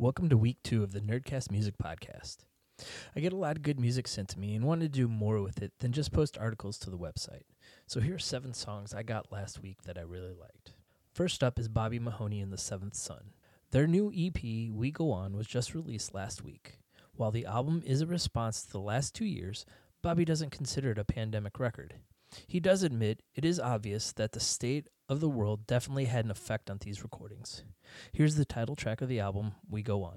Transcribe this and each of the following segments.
Welcome to week two of the Nyrdcast Music Podcast. I get a lot of good music sent to me and want to do more with it than just post articles to the website. So here are seven songs I got last week that I really liked. First up is Bobby Mahoney and the Seventh Son. Their new EP, We Go On, was just released last week. While the album is a response to the last two years, Bobby doesn't consider it a pandemic record. He does admit it is obvious that the state of the world definitely had an effect on these recordings. Here's the title track of the album, We Go On.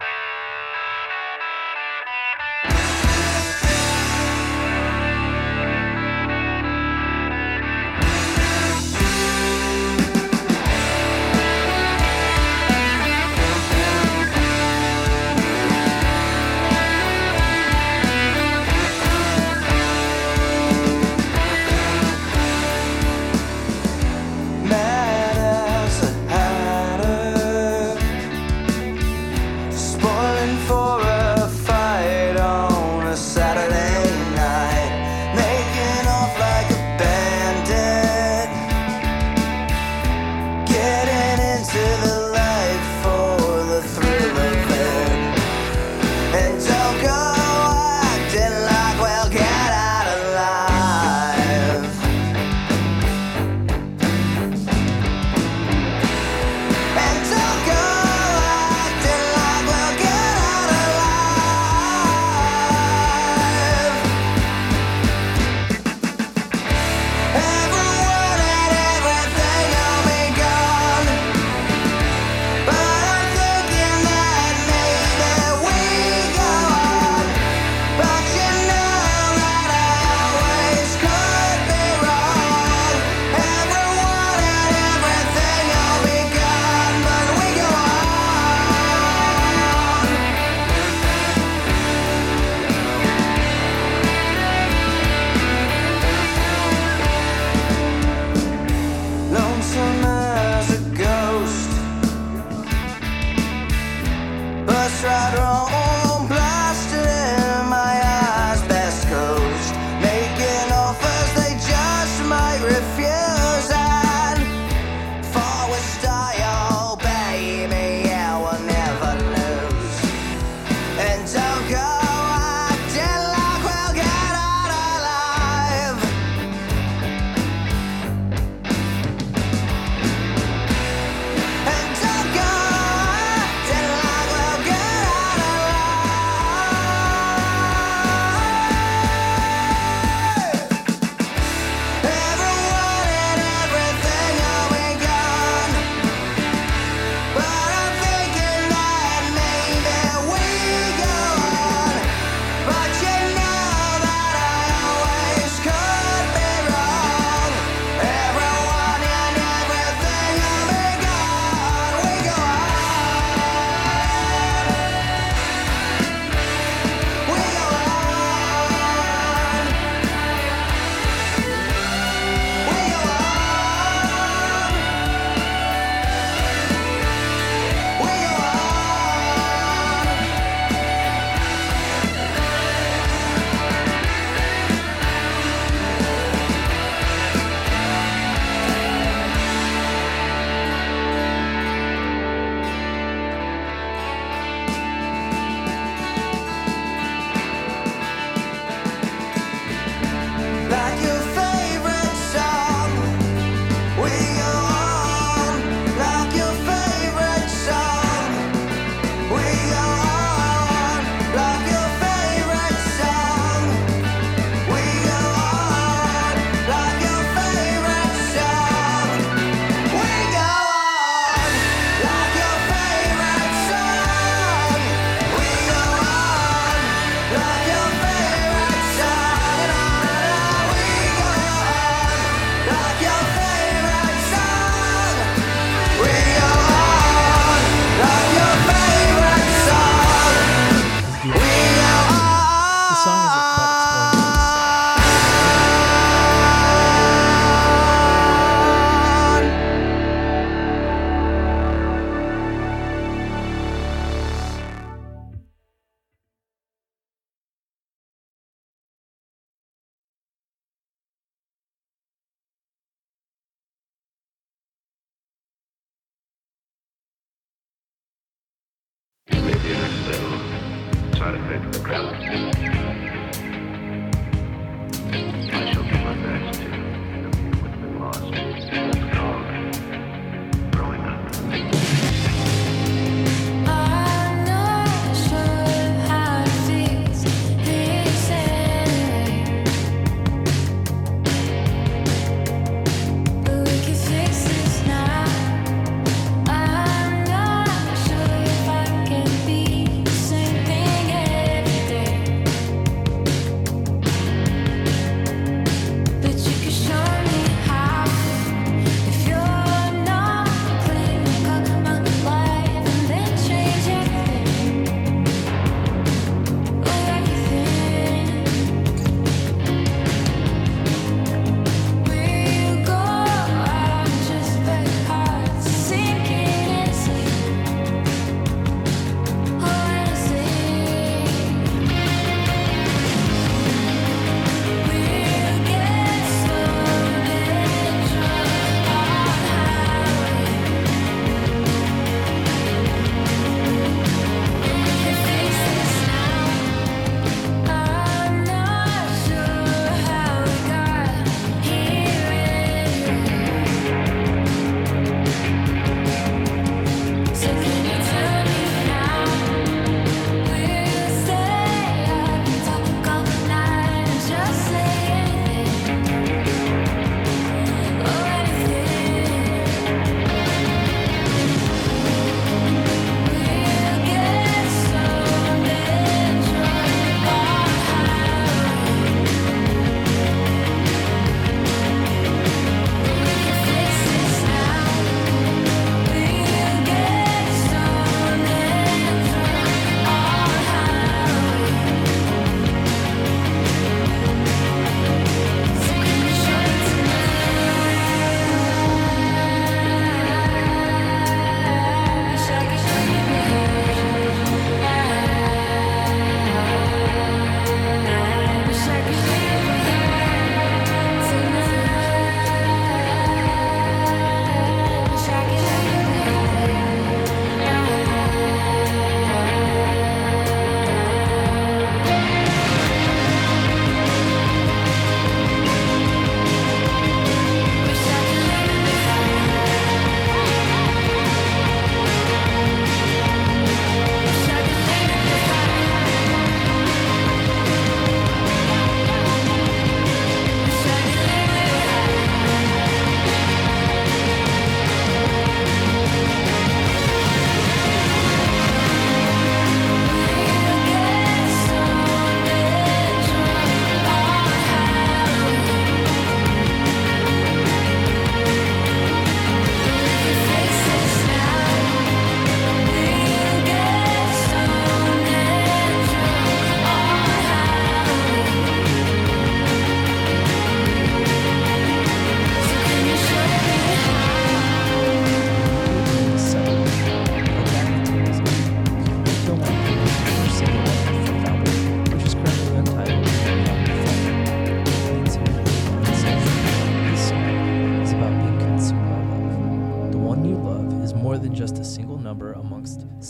side effect.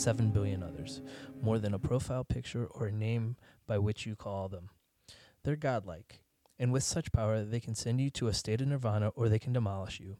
7 billion others, more than a profile picture or a name by which you call them. They're godlike, and with such power, they can send you to a state of nirvana or they can demolish you.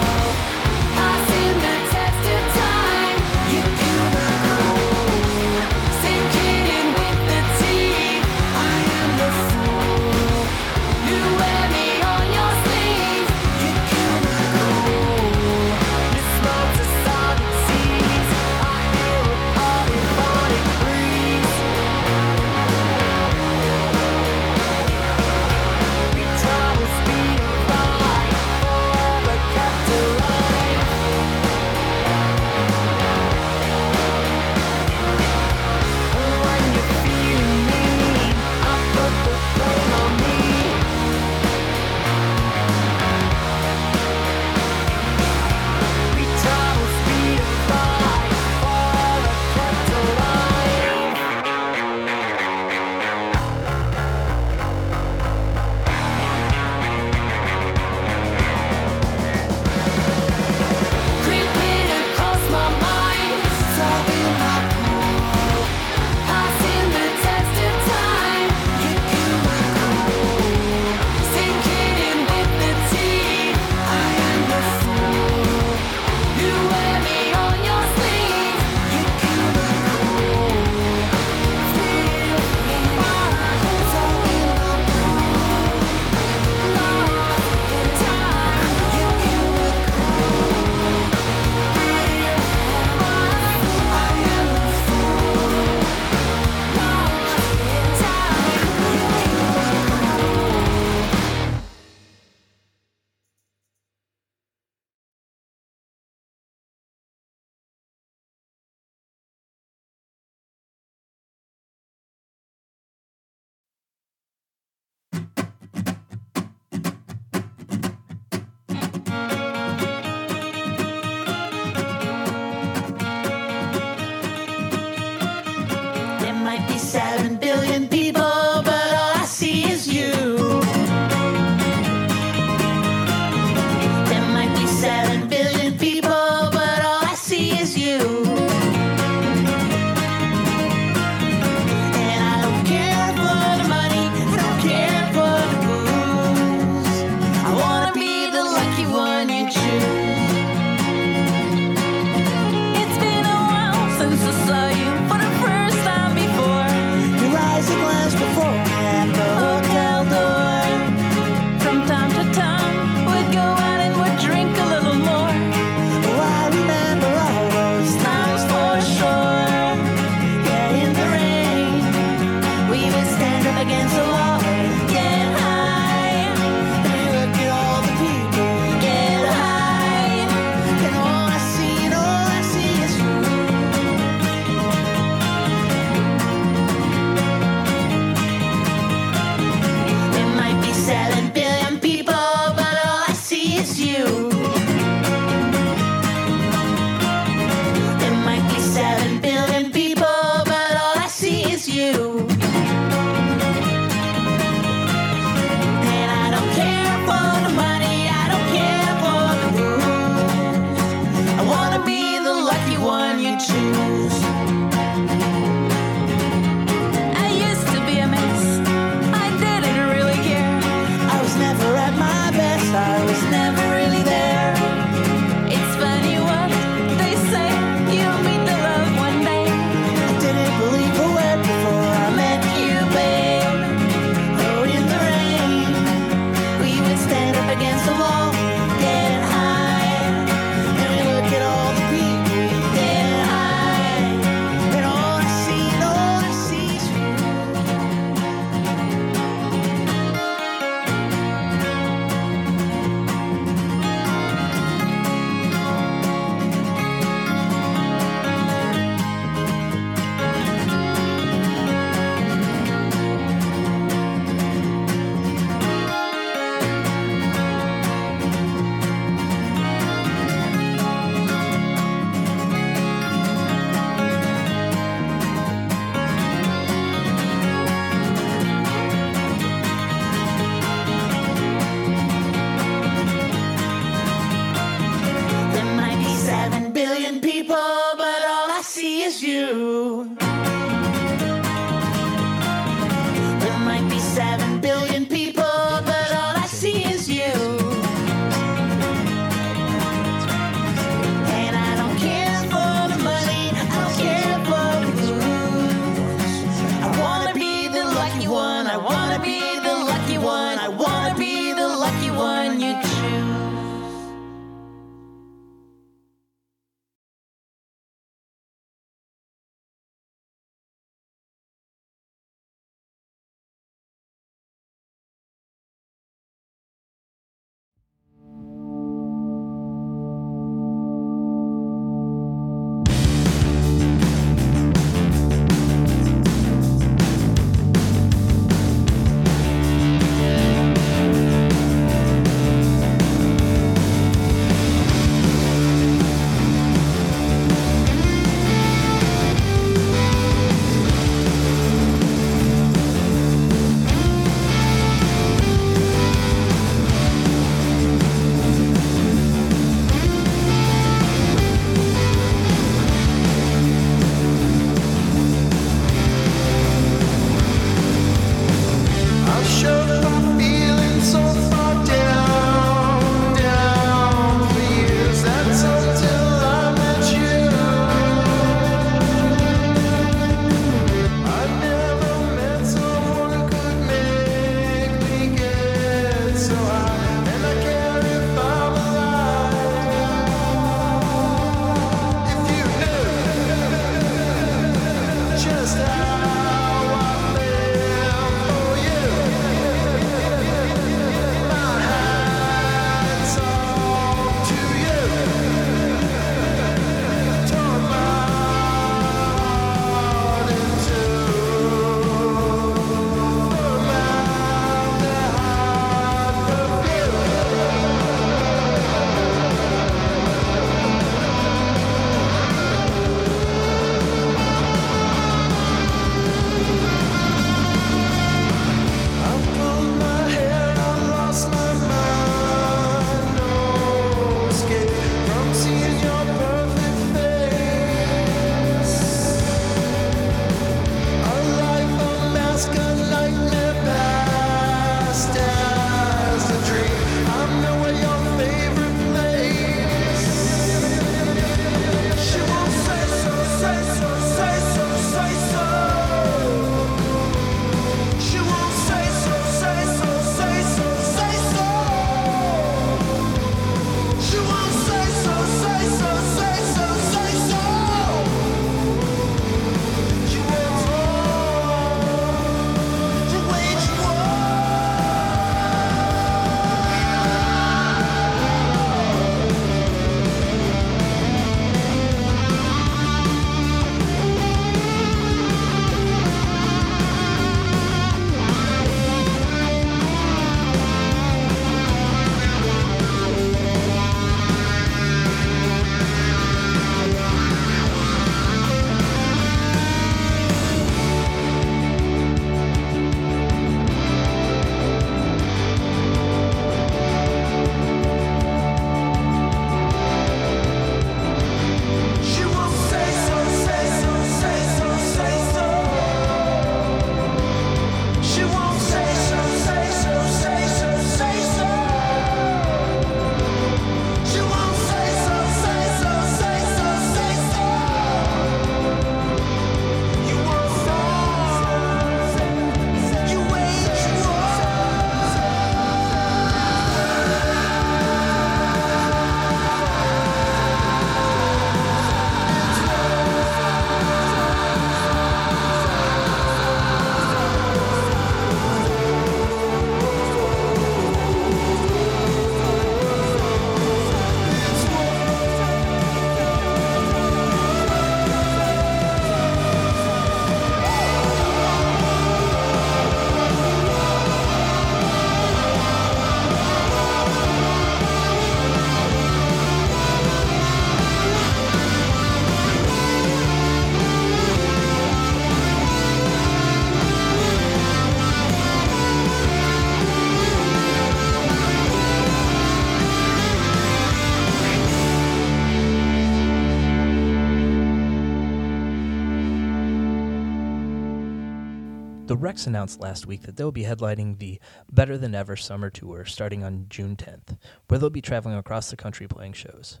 Wrecks announced last week that they'll be headlining the Better Than Ever Summer Tour starting on June 10th, where they'll be traveling across the country playing shows.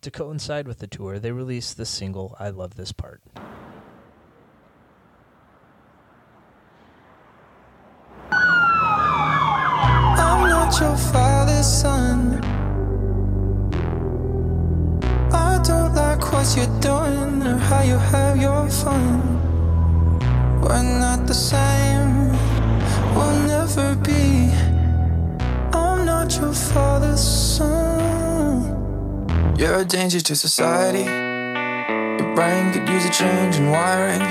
To coincide with the tour, they released the single I Love This Part. I'm not your father's son. I don't like what you're doing or how you have your fun. We're not the same, we'll never be. I'm not your father's son. You're a danger to society. Your brain could use a change in wiring.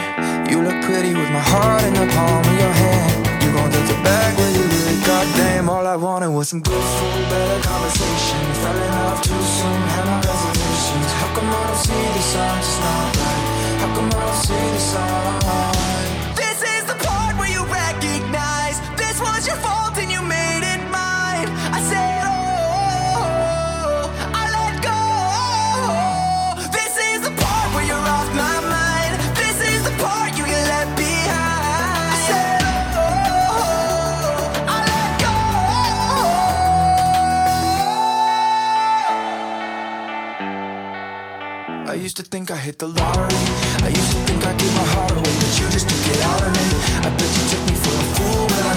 You look pretty with my heart in the palm of your hand. You gon' take it back when you really goddamn. All I wanted was some good food, better conversation. Fell in love too soon, had my reservations. How come I don't see the signs? It's not right. How come I don't see the signs? I said, oh, I let go. This is the part where you're off my mind. This is the part you can let behind. I said, oh, I let go. I used to think I hit the lottery. I used to think I'd gave my heart away, but you just took it out of me. I bet you took me for a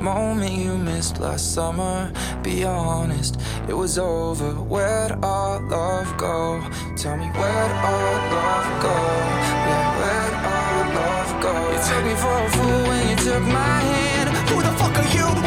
moment you missed last summer. Be honest, it was over. Where'd our love go? Tell me where'd our love go? Yeah, where'd our love go? You took me for a fool when you took my hand. Who the fuck are you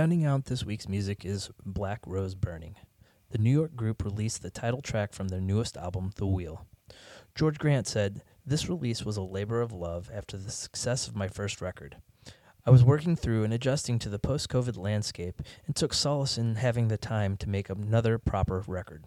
Rounding out this week's music is Black Rose Burning. The New York group released the title track from their newest album, The Wheel. George Grant said, This release was a labor of love after the success of my first record. I was working through and adjusting to the post COVID landscape and took solace in having the time to make another proper record.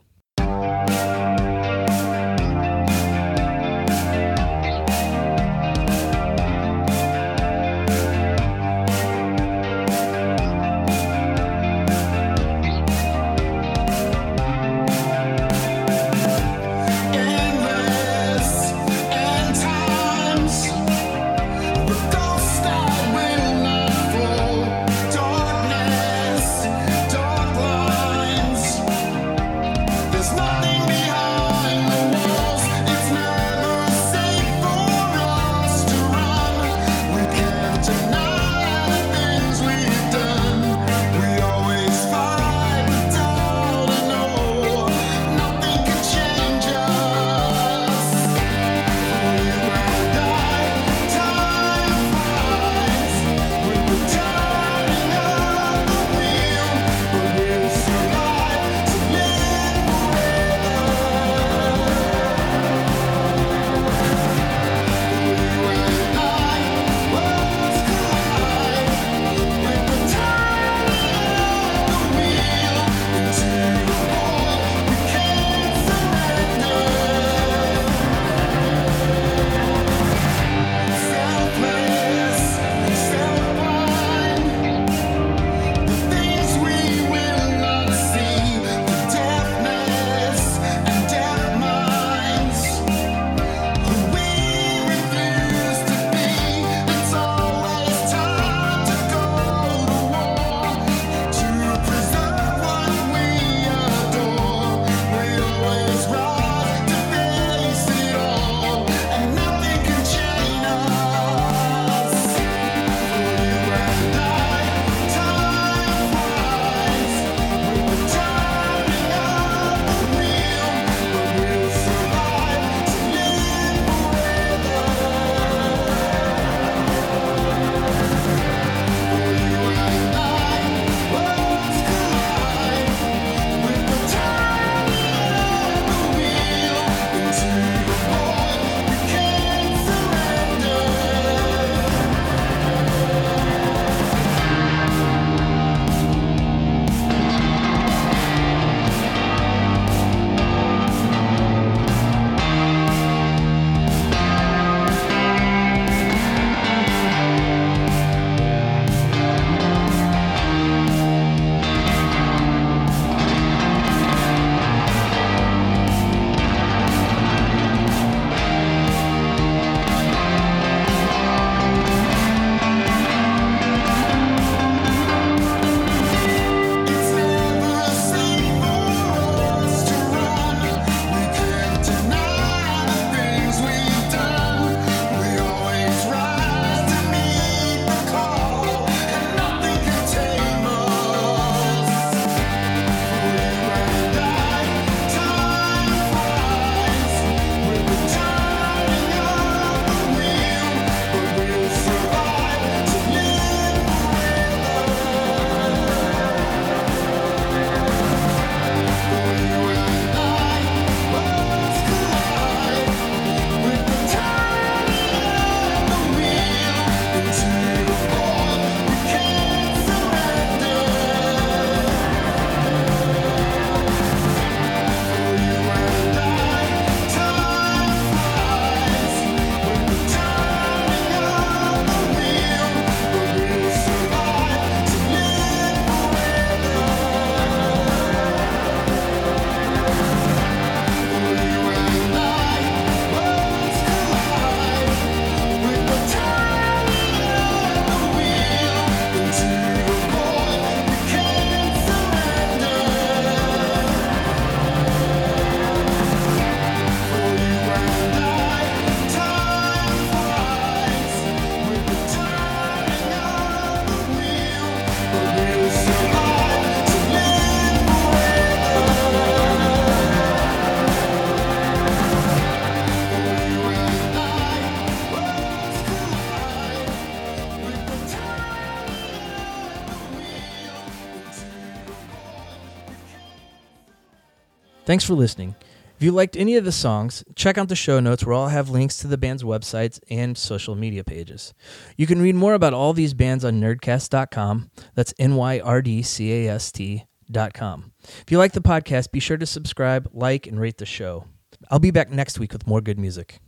Thanks for listening. If you liked any of the songs, check out the show notes where I'll have links to the band's websites and social media pages. You can read more about all these bands on nyrdcast.com. That's N Y R D C A S T.com. If you like the podcast, be sure to subscribe, like, and rate the show. I'll be back next week with more good music.